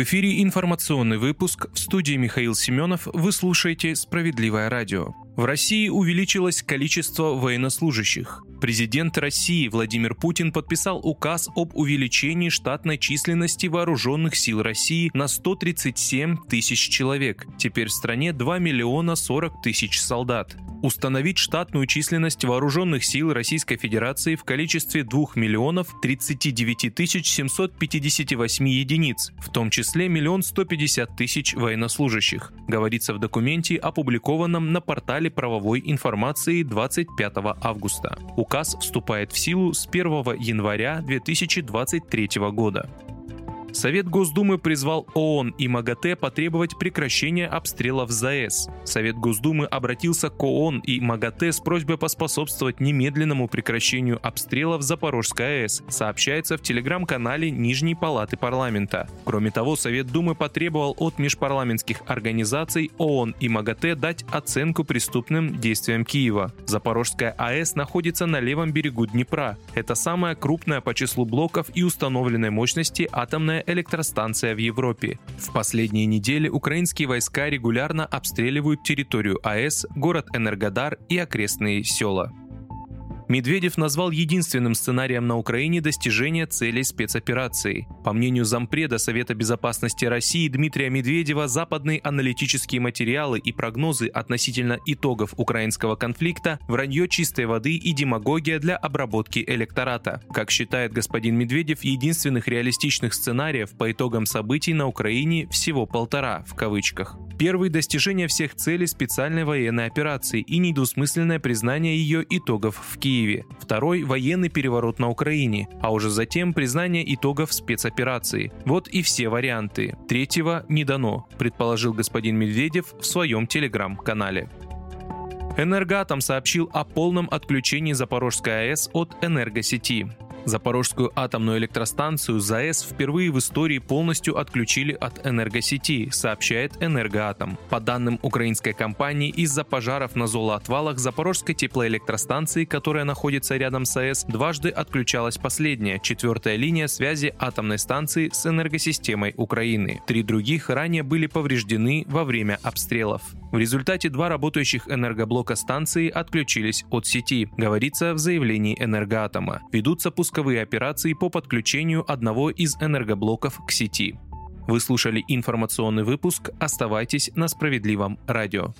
В эфире информационный выпуск. В студии Михаил Семенов. Вы слушаете «Справедливое радио». В России увеличилось количество военнослужащих. Президент России Владимир Путин подписал указ об увеличении штатной численности вооруженных сил России на 137 тысяч человек. Теперь в стране 2 миллиона 40 тысяч солдат установить штатную численность вооруженных сил Российской Федерации в количестве 2 миллионов 39 тысяч 758 единиц, в том числе миллион 150 тысяч военнослужащих, говорится в документе, опубликованном на портале правовой информации 25 августа. Указ вступает в силу с 1 января 2023 года. Совет Госдумы призвал ООН и МАГАТЭ потребовать прекращения обстрелов ЗАЭС. Совет Госдумы обратился к ООН и МАГАТЭ с просьбой поспособствовать немедленному прекращению обстрелов Запорожской АЭС, сообщается в телеграм-канале Нижней Палаты парламента. Кроме того, Совет Думы потребовал от межпарламентских организаций ООН и МАГАТЭ дать оценку преступным действиям Киева. Запорожская АЭС находится на левом берегу Днепра. Это самая крупная по числу блоков и установленной мощности атомная электростанция в Европе. В последние недели украинские войска регулярно обстреливают территорию АЭС, город Энергодар и окрестные села. Медведев назвал единственным сценарием на Украине достижения целей спецоперации. По мнению зампреда Совета безопасности России Дмитрия Медведева, западные аналитические материалы и прогнозы относительно итогов украинского конфликта – вранье чистой воды и демагогия для обработки электората. Как считает господин Медведев, единственных реалистичных сценариев по итогам событий на Украине всего полтора, в кавычках. Первый – достижение всех целей специальной военной операции и недвусмысленное признание ее итогов в Киеве. Киеве, второй – военный переворот на Украине, а уже затем признание итогов спецоперации. Вот и все варианты. Третьего не дано, предположил господин Медведев в своем телеграм-канале. Энергоатом сообщил о полном отключении Запорожской АЭС от энергосети. Запорожскую атомную электростанцию ЗАЭС впервые в истории полностью отключили от энергосети, сообщает Энергоатом. По данным украинской компании, из-за пожаров на золоотвалах Запорожской теплоэлектростанции, которая находится рядом с АЭС, дважды отключалась последняя, четвертая линия связи атомной станции с энергосистемой Украины. Три других ранее были повреждены во время обстрелов. В результате два работающих энергоблока станции отключились от сети, говорится в заявлении Энергоатома. Ведутся пуск пусковые операции по подключению одного из энергоблоков к сети. Вы слушали информационный выпуск. Оставайтесь на справедливом радио.